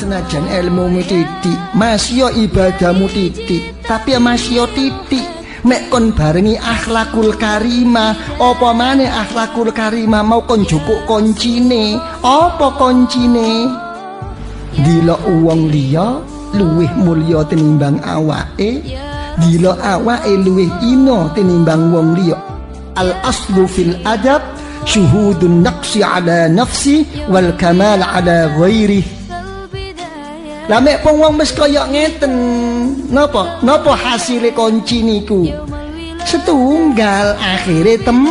senajan ilmu titik masih ibadahmu titik. Tapi masih titik. Mek kon barengi akhlakul karima apa maneh akhlakul karima mau kon koncine apa koncine? Dilo uang liya luwih mulya tinimbang awake. Dilo awake luwih ino tinimbang wong liya. Al aslu fil adab syuhudun naqsi ala nafsi wal kamal ala ghairihi Lah mek wong wis kaya ngeten, napa? Napa hasile kunci niku? Setunggal akhire tem